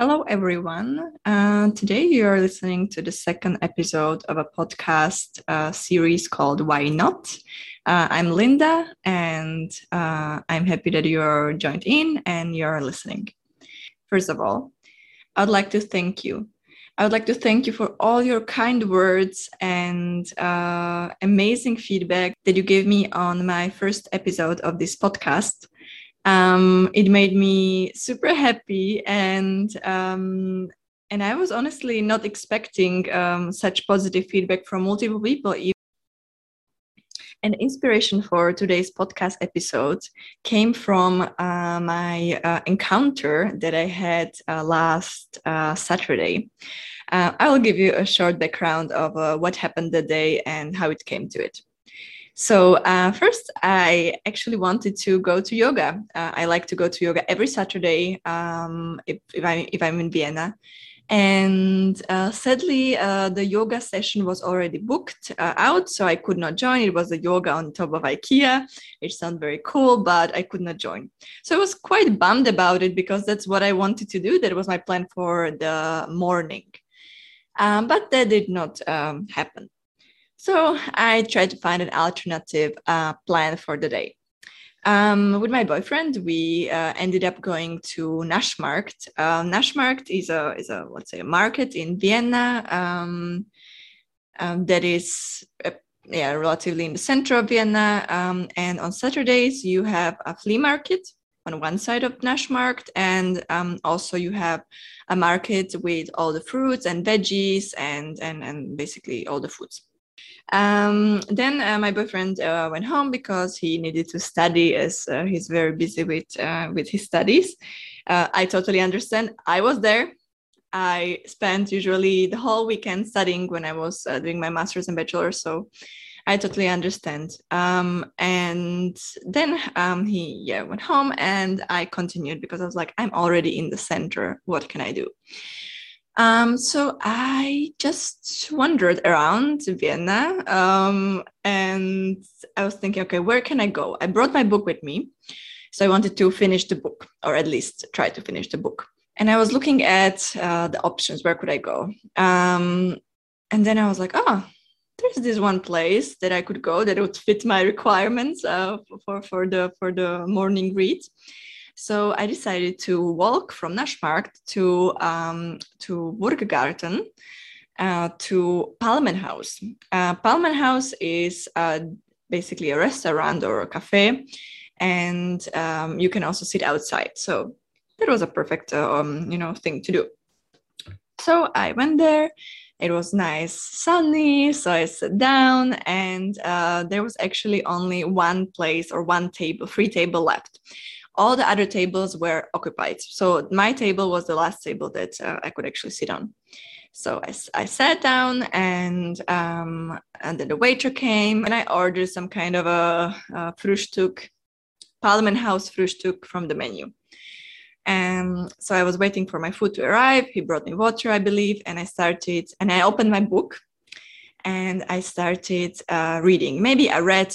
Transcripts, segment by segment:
Hello, everyone. Uh, today you are listening to the second episode of a podcast uh, series called Why Not? Uh, I'm Linda, and uh, I'm happy that you're joined in and you're listening. First of all, I'd like to thank you. I would like to thank you for all your kind words and uh, amazing feedback that you gave me on my first episode of this podcast um, it made me super happy and um, and I was honestly not expecting um, such positive feedback from multiple people. An inspiration for today's podcast episode came from uh, my uh, encounter that I had uh, last uh, Saturday. Uh, I will give you a short background of uh, what happened that day and how it came to it. So uh, first, I actually wanted to go to yoga. Uh, I like to go to yoga every Saturday um, if, if, I, if I'm in Vienna. And uh, sadly, uh, the yoga session was already booked uh, out, so I could not join. It was a yoga on top of IKEA. It sounded very cool, but I could not join. So I was quite bummed about it because that's what I wanted to do. That was my plan for the morning. Um, but that did not um, happen. So I tried to find an alternative uh, plan for the day. Um, with my boyfriend, we uh, ended up going to Naschmarkt. Uh, Naschmarkt is a is a let's say a market in Vienna um, um, that is uh, yeah relatively in the center of Vienna. Um, and on Saturdays, you have a flea market on one side of Naschmarkt, and um, also you have a market with all the fruits and veggies and and and basically all the foods. Um, then uh, my boyfriend uh, went home because he needed to study as uh, he's very busy with uh, with his studies. Uh, I totally understand. I was there. I spent usually the whole weekend studying when I was uh, doing my master's and bachelor's. So I totally understand. Um, and then um, he yeah went home, and I continued because I was like, I'm already in the center. What can I do? Um, so I just wandered around Vienna um, and I was thinking, okay, where can I go? I brought my book with me. So I wanted to finish the book, or at least try to finish the book. And I was looking at uh, the options. Where could I go? Um, and then I was like, oh, there's this one place that I could go that would fit my requirements uh, for, for the for the morning read. So I decided to walk from Naschmarkt to um, to Burggarten uh, to Palmenhaus. Uh, Palmenhaus is uh, basically a restaurant or a cafe, and um, you can also sit outside. So that was a perfect um, you know thing to do. So I went there. It was nice, sunny. So I sat down, and uh, there was actually only one place or one table, free table left all the other tables were occupied. So my table was the last table that uh, I could actually sit on. So I, I sat down and um, and then the waiter came and I ordered some kind of a, a Frühstück, House Frühstück from the menu. And so I was waiting for my food to arrive. He brought me water, I believe, and I started and I opened my book and I started uh, reading. Maybe I read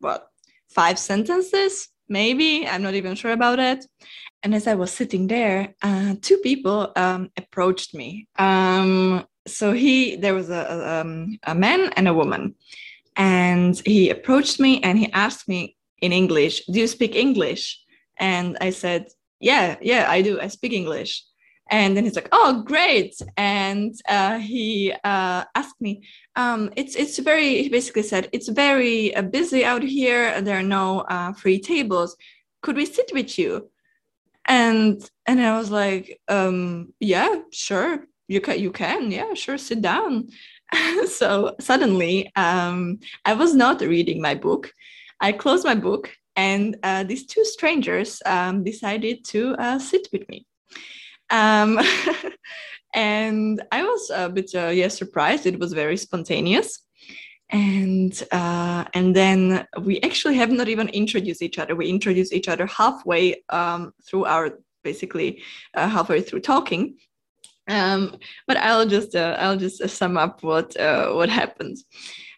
what five sentences maybe i'm not even sure about it. And as i was sitting there uh, two people um, approached me. Um, so he there was a, a, um, a, man and a woman. And he approached me and he asked me in english do you speak english? And i said yeah yeah i do. I speak english and then he's like oh great. And uh, he uh, asked me um, it's it's very he basically said it's very uh, busy out here. There are no uh, free tables. Could we sit with you? And and i was like um, yeah sure. You can you can. Yeah sure. Sit down. So suddenly um, i was not reading my book. I closed my book and uh, these two strangers um, decided to uh, sit with me um, and I was a bit, uh, yeah, surprised. It was very spontaneous. And uh, and then we actually have not even introduced each other. We introduced each other halfway um, through our basically uh, halfway through talking. Um, but I'll just uh, I'll just sum up what uh, what happened.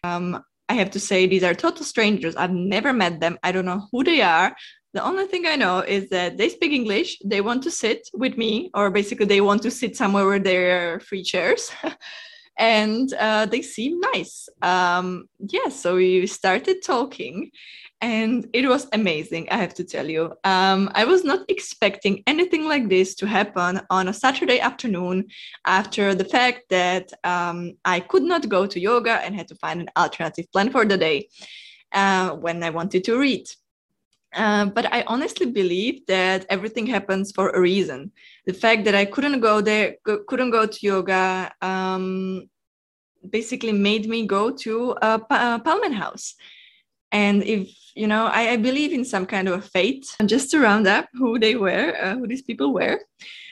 Um, I have to say these are total strangers. I've never met them. I don't know who they are The only thing I know is that they speak English. They want to sit with me, or basically, they want to sit somewhere where there are free chairs. and uh, they seem nice. Um, yeah, so we started talking, and it was amazing i have to tell you um, i was not expecting anything like this to happen on a saturday afternoon after the fact that um, i could not go to yoga and had to find an alternative plan for the day uh, when i wanted to read uh, but I honestly believe that everything happens for a reason. The fact that I couldn't go there, couldn't go to yoga, um, basically made me go to a, Palmenhaus. And if you know, I, I, believe in some kind of a fate. And just to round up who they were, uh, who these people were.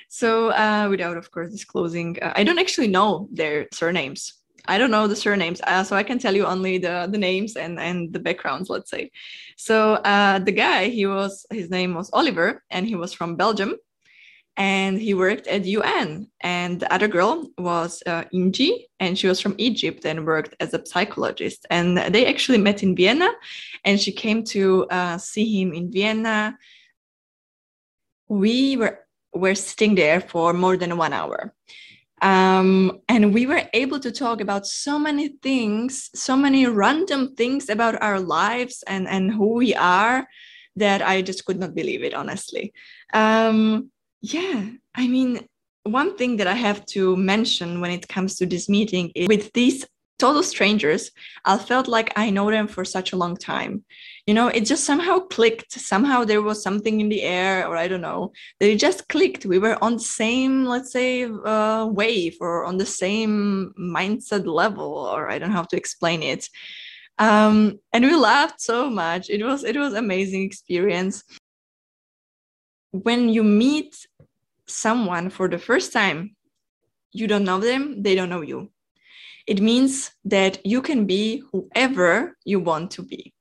So, uh, without, of course, disclosing, uh, I don't actually know their surnames. I don't know the surnames, uh, so I can tell you only the the names and and the backgrounds. Let's say. So uh, the guy, he was his name was Oliver, and he was from Belgium, and he worked at UN. And the other girl was uh, Inji, and she was from Egypt and worked as a psychologist. And they actually met in Vienna, and she came to uh, see him in Vienna. We were were sitting there for more than one hour. Um, and we were able to talk about so many things, so many random things about our lives and, and who we are that I just could not believe it, honestly. Um, yeah, I mean, one thing that I have to mention when it comes to this meeting is with these total strangers, I felt like I know them for such a long time. You know, it just somehow clicked. Somehow there was something in the air, or I don't know, that it just clicked. We were on the same, let's say, uh, wave or on the same mindset level, or I don't know how to explain it. Um, and we laughed so much. It was it was amazing experience. When you meet someone for the first time, you don't know them, they don't know you. It means that you can be whoever you want to be.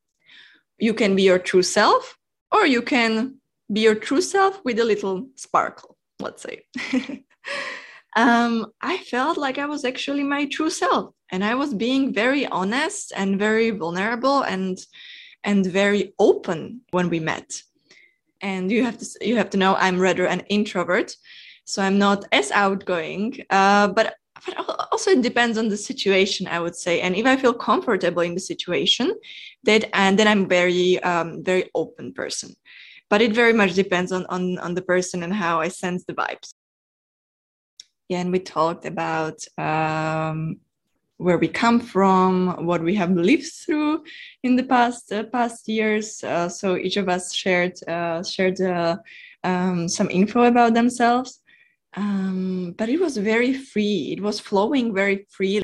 You can be your true self, or you can be your true self with a little sparkle, let's say. um, I felt like I was actually my true self, and I was being very honest and very vulnerable and and very open when we met and you have to you have to know i'm rather an introvert so i'm not as outgoing uh, but but also it depends on the situation i would say. And if i feel comfortable in the situation that and then i'm very um, very open person. But it very much depends on, on on the person and how i sense the vibes. Yeah and we talked about um, where we come from, what we have lived through in the past uh, past years. Uh, so each of us shared uh, shared uh, um, some info about themselves, um, but it was very free. It was flowing very free.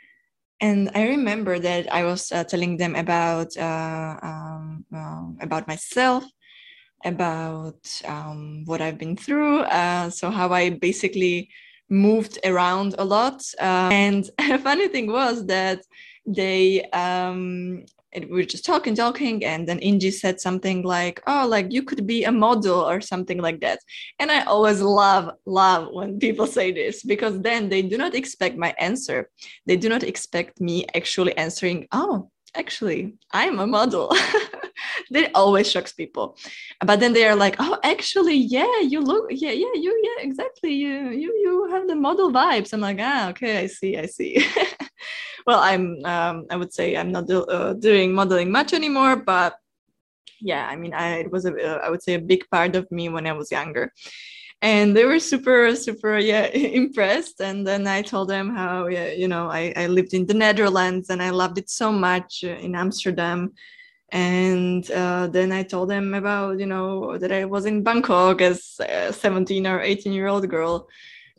And I remember that I was uh, telling them about uh, um, about myself, about um, what I've been through. so how I basically moved around a lot. Uh, and a funny thing was that they um, we were just talking, talking, and then Inji said something like, "Oh, like you could be a model or something like that." And I always love, love when people say this because then they do not expect my answer. They do not expect me actually answering, "Oh, actually, I'm a model." that always shocks people but then they are like oh actually yeah you look yeah yeah you yeah exactly you you you have the model vibes i'm like ah okay i see i see well i'm um, i would say i'm not do, uh, doing modeling much anymore but yeah i mean i it was a uh, I would say a big part of me when i was younger. And they were super super yeah impressed. And then i told them how yeah, you know I, I lived in the netherlands and i loved it so much uh, in amsterdam. And uh, then i told them about you know that i was in bangkok as a 17 or 18 year old girl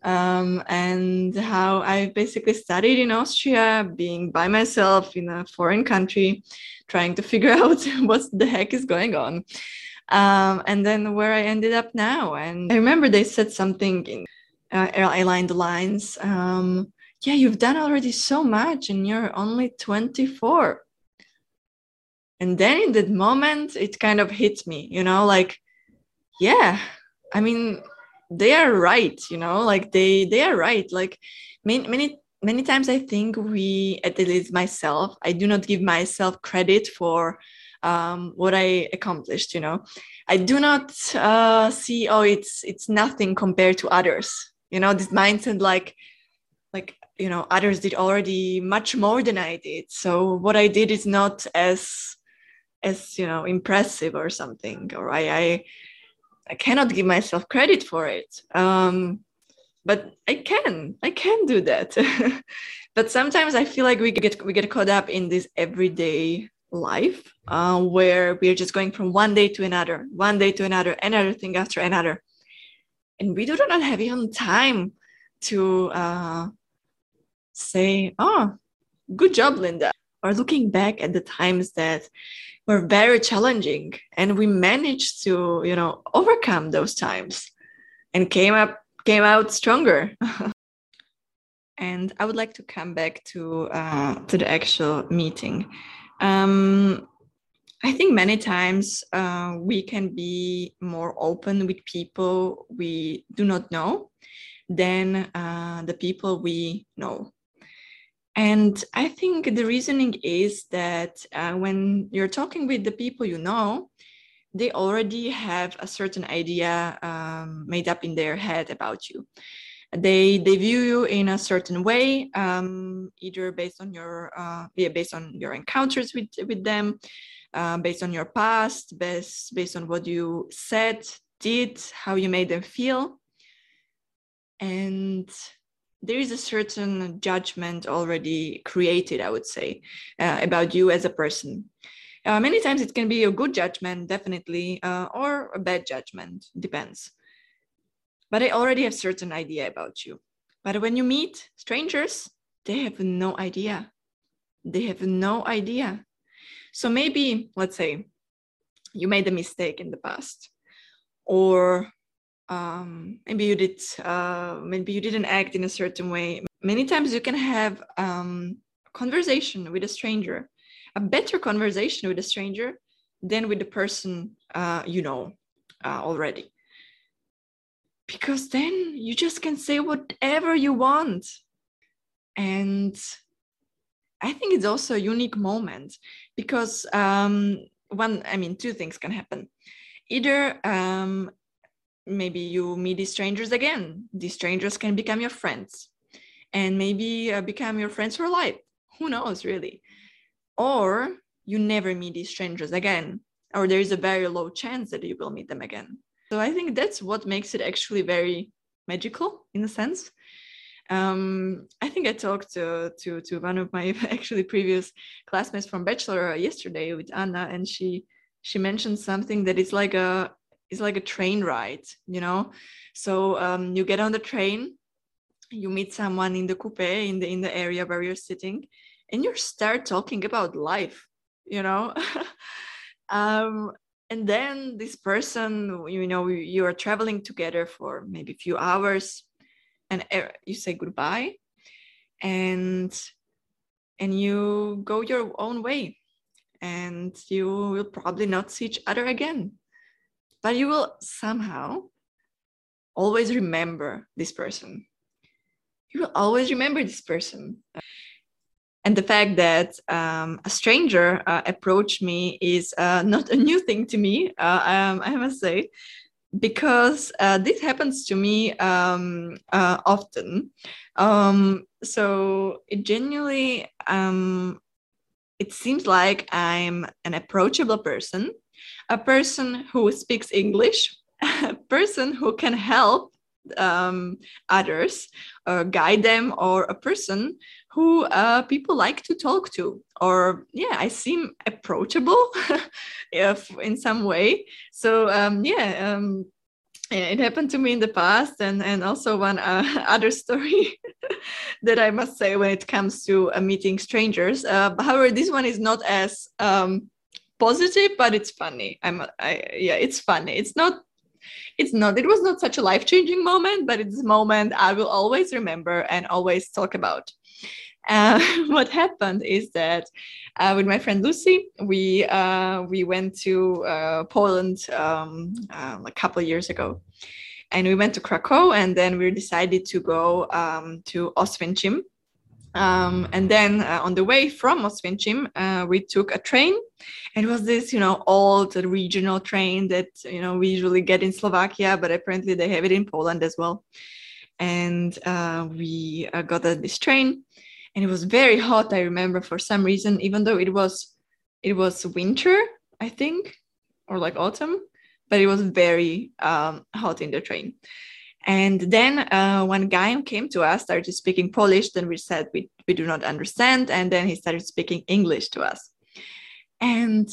um, and how i basically studied in austria being by myself in a foreign country trying to figure out what the heck is going on. Um, and then where i ended up now and i remember they said something in uh, i lined the lines um, yeah you've done already so much and you're only 24 and then in that moment it kind of hit me you know like yeah i mean they are right you know like they they are right like many many many times i think we at least myself i do not give myself credit for um, what I accomplished. You know, I do not uh, see oh it's it's nothing compared to others. You know, this mindset like like you know others did already much more than I did. So what I did is not as as you know impressive or something, or I I, I cannot give myself credit for it. Um, but I can I can do that. but sometimes I feel like we get we get caught up in this everyday life uh, where we're just going from one day to another, one day to another, another thing after another, and we do not have even time to uh, say, "Oh, good job, Linda," or looking back at the times that were very challenging and we managed to you know overcome those times and came up came out stronger. and I would like to come back to uh, to the actual meeting. Um, I think many times uh, we can be more open with people we do not know than uh, the people we know. And I think the reasoning is that uh, when you're talking with the people you know, they already have a certain idea um, made up in their head about you. They they view you in a certain way, um, either based on your uh, based on your encounters with with them, uh, based on your past, based based on what you said, did, how you made them feel, and there is a certain judgment already created, I would say, uh, about you as a person. Uh, many times it can be a good judgment, definitely, uh, or a bad judgment, depends. But I already have certain idea about you. But when you meet strangers, they have no idea. They have no idea. So maybe, let's say, you made a mistake in the past, or um, maybe you did, uh, maybe you didn't act in a certain way. Many times you can have um, a conversation with a stranger a better conversation with a stranger than with the person uh, you know uh, already. Because then you just can say whatever you want. And I think it's also a unique moment because um, one, I mean, two things can happen. Either um, maybe you meet these strangers again, these strangers can become your friends. And maybe uh, become your friends for life. Who knows, really? or you never meet these strangers again. Or there is a very low chance that you will meet them again. So i think that's what makes it actually very magical in a sense. Um, i think i talked to, to to one of my actually previous classmates from bachelor yesterday with anna and she she mentioned something that is like a is like a train ride you know? So um, you get on the train you meet someone in the coupe in the in the area where you're sitting and you start talking about life you know? Um, and then this person you know you are traveling together for maybe a few hours and you say goodbye and and you go your own way and you will probably not see each other again but you will somehow always remember this person. You will always remember this person. And the fact that um, a stranger uh, approached me is uh, not a new thing to me, uh, um, I must say, because uh, this happens to me um, uh, often. Um, so it genuinely, um, it seems like I'm an approachable person, a person who speaks English, a person who can help um, others or guide them, or a person who uh, people like to talk to. Or yeah i seem approachable if in some way. So um, yeah um, it happened to me in the past and and also one uh, other story that i must say when it comes to uh, meeting strangers. Uh, however this one is not as um, positive but it's funny. I'm I, yeah it's funny. It's not it's not it was not such a life-changing moment but it's a moment i will always remember and always talk about. Uh, what happened is that uh, with my friend Lucy, we uh, we went to uh, Poland um, um, a couple years ago, and we went to Krakow, and then we decided to go um, to Oswiecim, Um, and then uh, on the way from Oswiecim, uh, we took a train. And it was this, you know, old regional train that, you know, we usually get in Slovakia, but apparently they have it in Poland as well. And uh, we uh, got on this train and it was very hot. I remember for some reason, even though it was, it was winter, I think, or like autumn, but it was very um, hot in the train. And then uh, one guy came to us, started speaking Polish. Then we said we, we do not understand. And then he started speaking English to us. And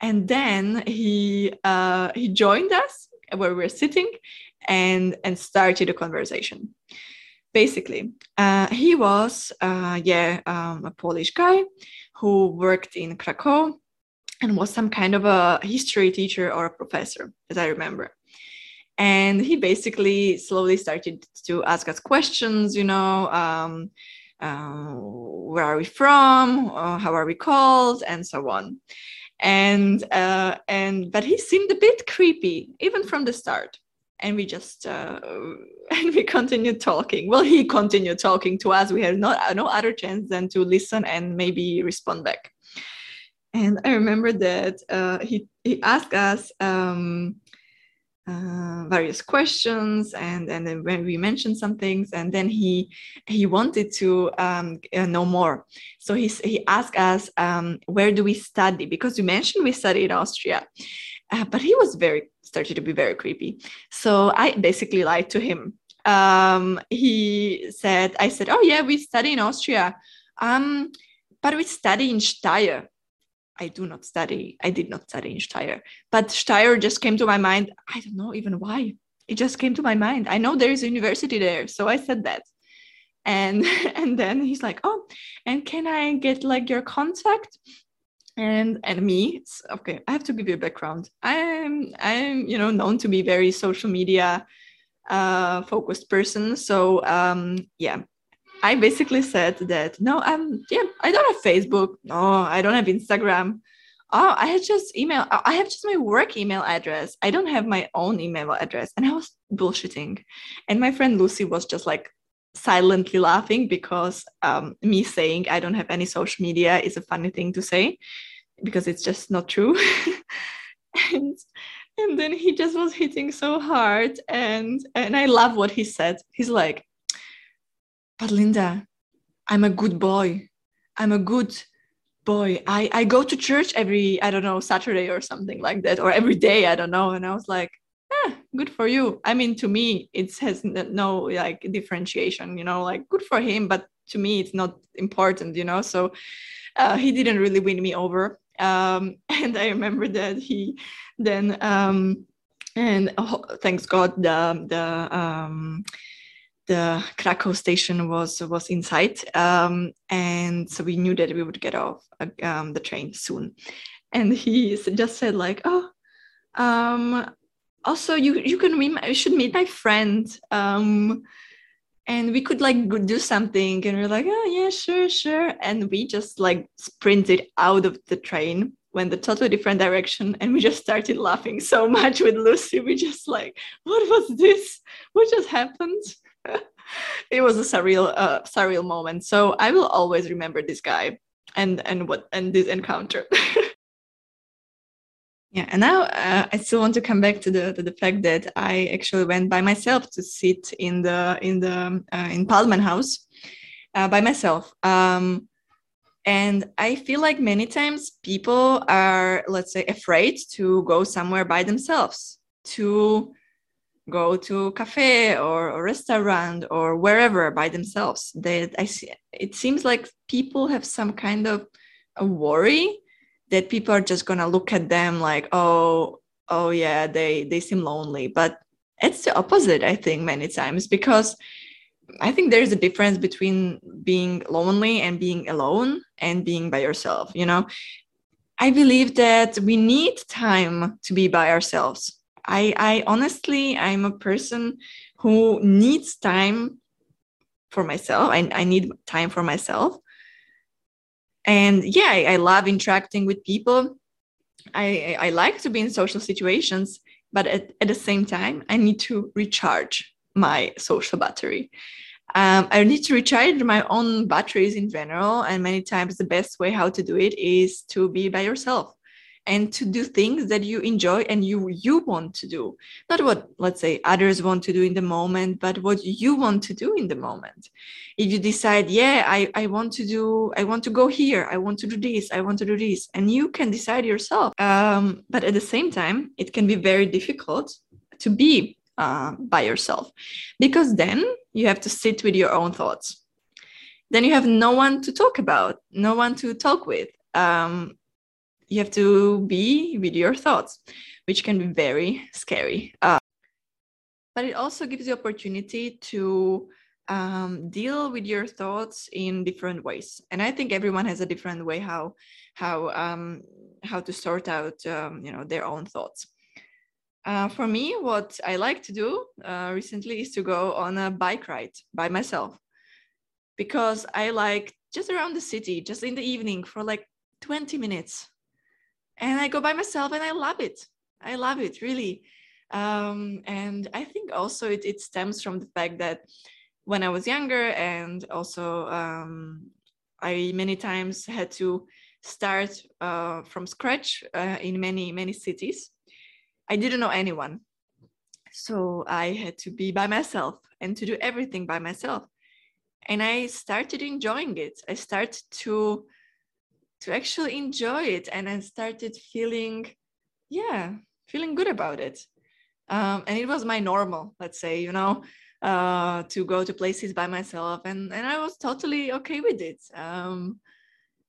and then he uh, he joined us where we are sitting and and started a conversation. Basically, uh, he was uh, yeah um, a Polish guy who worked in Krakow and was some kind of a history teacher or a professor, as I remember and he basically slowly started to ask us questions you know um, uh, where are we from? Uh, how are we called? And so on. And uh, and but he seemed a bit creepy even from the start. And we just uh, and we continued talking. Well he continued talking to us. We had no, no other chance than to listen and maybe respond back. And i remember that uh, he, he asked us um, uh, various questions and and then when we mentioned some things and then he he wanted to um, uh, know more. So he, he asked us um, where do we study? Because we mentioned we study in austria uh, but he was very started to be very creepy. So i basically lied to him. Um, he said i said oh yeah we study in austria. Um, but we study in steyr I do not study. I did not study in Steyr, but Steyr just came to my mind. I don't know even why. It just came to my mind. I know there is a university there, so I said that. And and then he's like, "Oh, and can I get like your contact?" And and me, okay. I have to give you a background. I'm I'm you know known to be very social media uh, focused person. So um, yeah, I basically said that no, I'm yeah, I don't have Facebook. No, I don't have Instagram. Oh, I had just email. I have just my work email address. I don't have my own email address. And I was bullshitting. And my friend Lucy was just like silently laughing because um, me saying I don't have any social media is a funny thing to say because it's just not true. and and then he just was hitting so hard and and I love what he said. He's like, but Linda, I'm a good boy. I'm a good boy. I, I go to church every, I don't know, Saturday or something like that, or every day, I don't know. And I was like, eh, good for you. I mean, to me, it has no like differentiation, you know, like good for him, but to me, it's not important, you know. So uh, he didn't really win me over. Um, and I remember that he then, um, and oh, thanks God, the, the, um, the Krakow station was was in sight, um, and so we knew that we would get off uh, um, the train soon. And he just said like, "Oh, um, also you you can meet my, you should meet my friend." Um, and we could like do something, and we we're like, "Oh yeah, sure, sure." And we just like sprinted out of the train went the totally different direction and we just started laughing so much with lucy we just like what was this what just happened it was a surreal uh, surreal moment. So i will always remember this guy and and what and this encounter. Yeah and now uh, i still want to come back to the to the fact that i actually went by myself to sit in the in the uh, in Palmenhaus uh, by myself. Um, and i feel like many times people are let's say afraid to go somewhere by themselves to go to a cafe or a restaurant or wherever by themselves. They, I see, it seems like people have some kind of a worry that people are just gonna look at them like, oh, oh yeah, they they seem lonely. But it's the opposite, I think, many times because I think there's a difference between being lonely and being alone and being by yourself. You know, I believe that we need time to be by ourselves I, I honestly, I'm a person who needs time for myself. I, I need time for myself. And yeah, I, I love interacting with people. I, I like to be in social situations, but at, at the same time, I need to recharge my social battery. um, I need to recharge my own batteries in general. And many times, the best way how to do it is to be by yourself and to do things that you enjoy and you you want to do. Not what let's say others want to do in the moment but what you want to do in the moment. If you decide yeah i i want to do i want to go here i want to do this i want to do this and you can decide yourself um, but at the same time it can be very difficult to be uh, by yourself because then you have to sit with your own thoughts. Then you have no one to talk about no one to talk with um, you have to be with your thoughts which can be very scary. Uh, but it also gives you opportunity to um, deal with your thoughts in different ways. And i think everyone has a different way how how um, how to sort out um, you know their own thoughts. Uh, for me, what I like to do uh, recently is to go on a bike ride by myself. Because I like just around the city, just in the evening for like 20 minutes. And I go by myself and I love it. I love it really. Um, and I think also it, it stems from the fact that when I was younger and also um, I many times had to start uh, from scratch uh, in many, many cities I didn't know anyone. So I had to be by myself and to do everything by myself. And I started enjoying it. I started to to actually enjoy it and I started feeling yeah, feeling good about it. Um, and it was my normal, let's say, you know, uh, to go to places by myself and and I was totally okay with it. Um,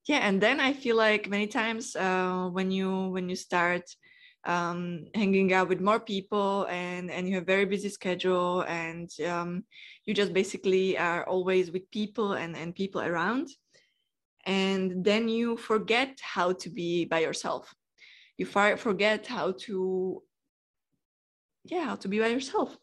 yeah, and then I feel like many times uh, when you when you start um, hanging out with more people and and you have very busy schedule and um, you just basically are always with people and and people around and then you forget how to be by yourself you forget how to yeah how to be by yourself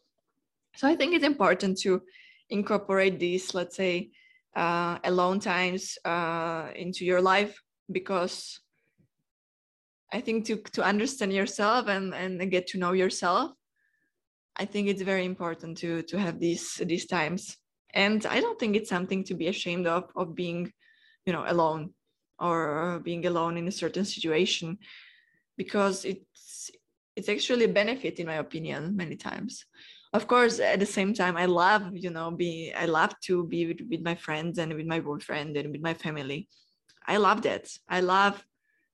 so i think it's important to incorporate these let's say uh, alone times uh, into your life because I think to to understand yourself and and get to know yourself, I think it's very important to to have these these times. And I don't think it's something to be ashamed of of being, you know, alone or uh, being alone in a certain situation, because it's it's actually a benefit in my opinion many times. Of course, at the same time, I love you know be I love to be with, with my friends and with my boyfriend and with my family. I love that. I love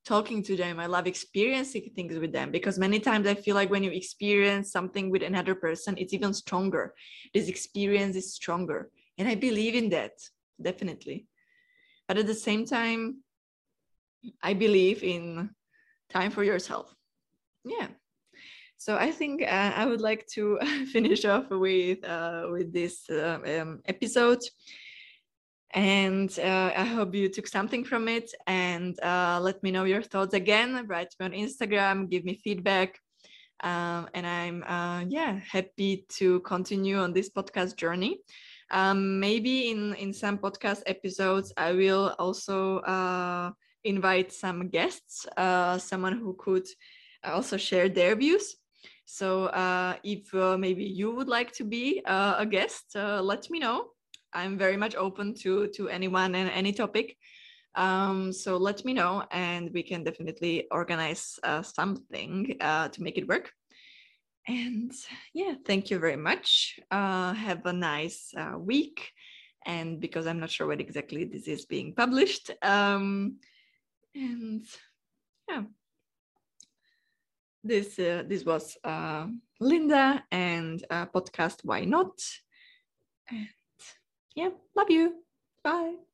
talking to them. I love experiencing things with them because many times I feel like when you experience something with another person, it's even stronger. This experience is stronger. And I believe in that, definitely. But at the same time, I believe in time for yourself. Yeah. So I think uh, I would like to finish off with uh, with this uh, um, episode and uh, I hope you took something from it. And uh, let me know your thoughts again. Write me on Instagram, give me feedback. Um, and I'm uh, yeah happy to continue on this podcast journey. Um, maybe in in some podcast episodes, I will also uh, invite some guests, uh, someone who could also share their views. So uh, if maybe you would like to be a guest, let me know I'm very much open to to anyone and any topic. Um, so let me know, and we can definitely organize uh, something uh, to make it work. And yeah, thank you very much. Uh, have a nice uh, week. And because I'm not sure when exactly this is being published, um, and yeah, this uh, this was uh, Linda and podcast. Why not? And yeah, love you. Bye.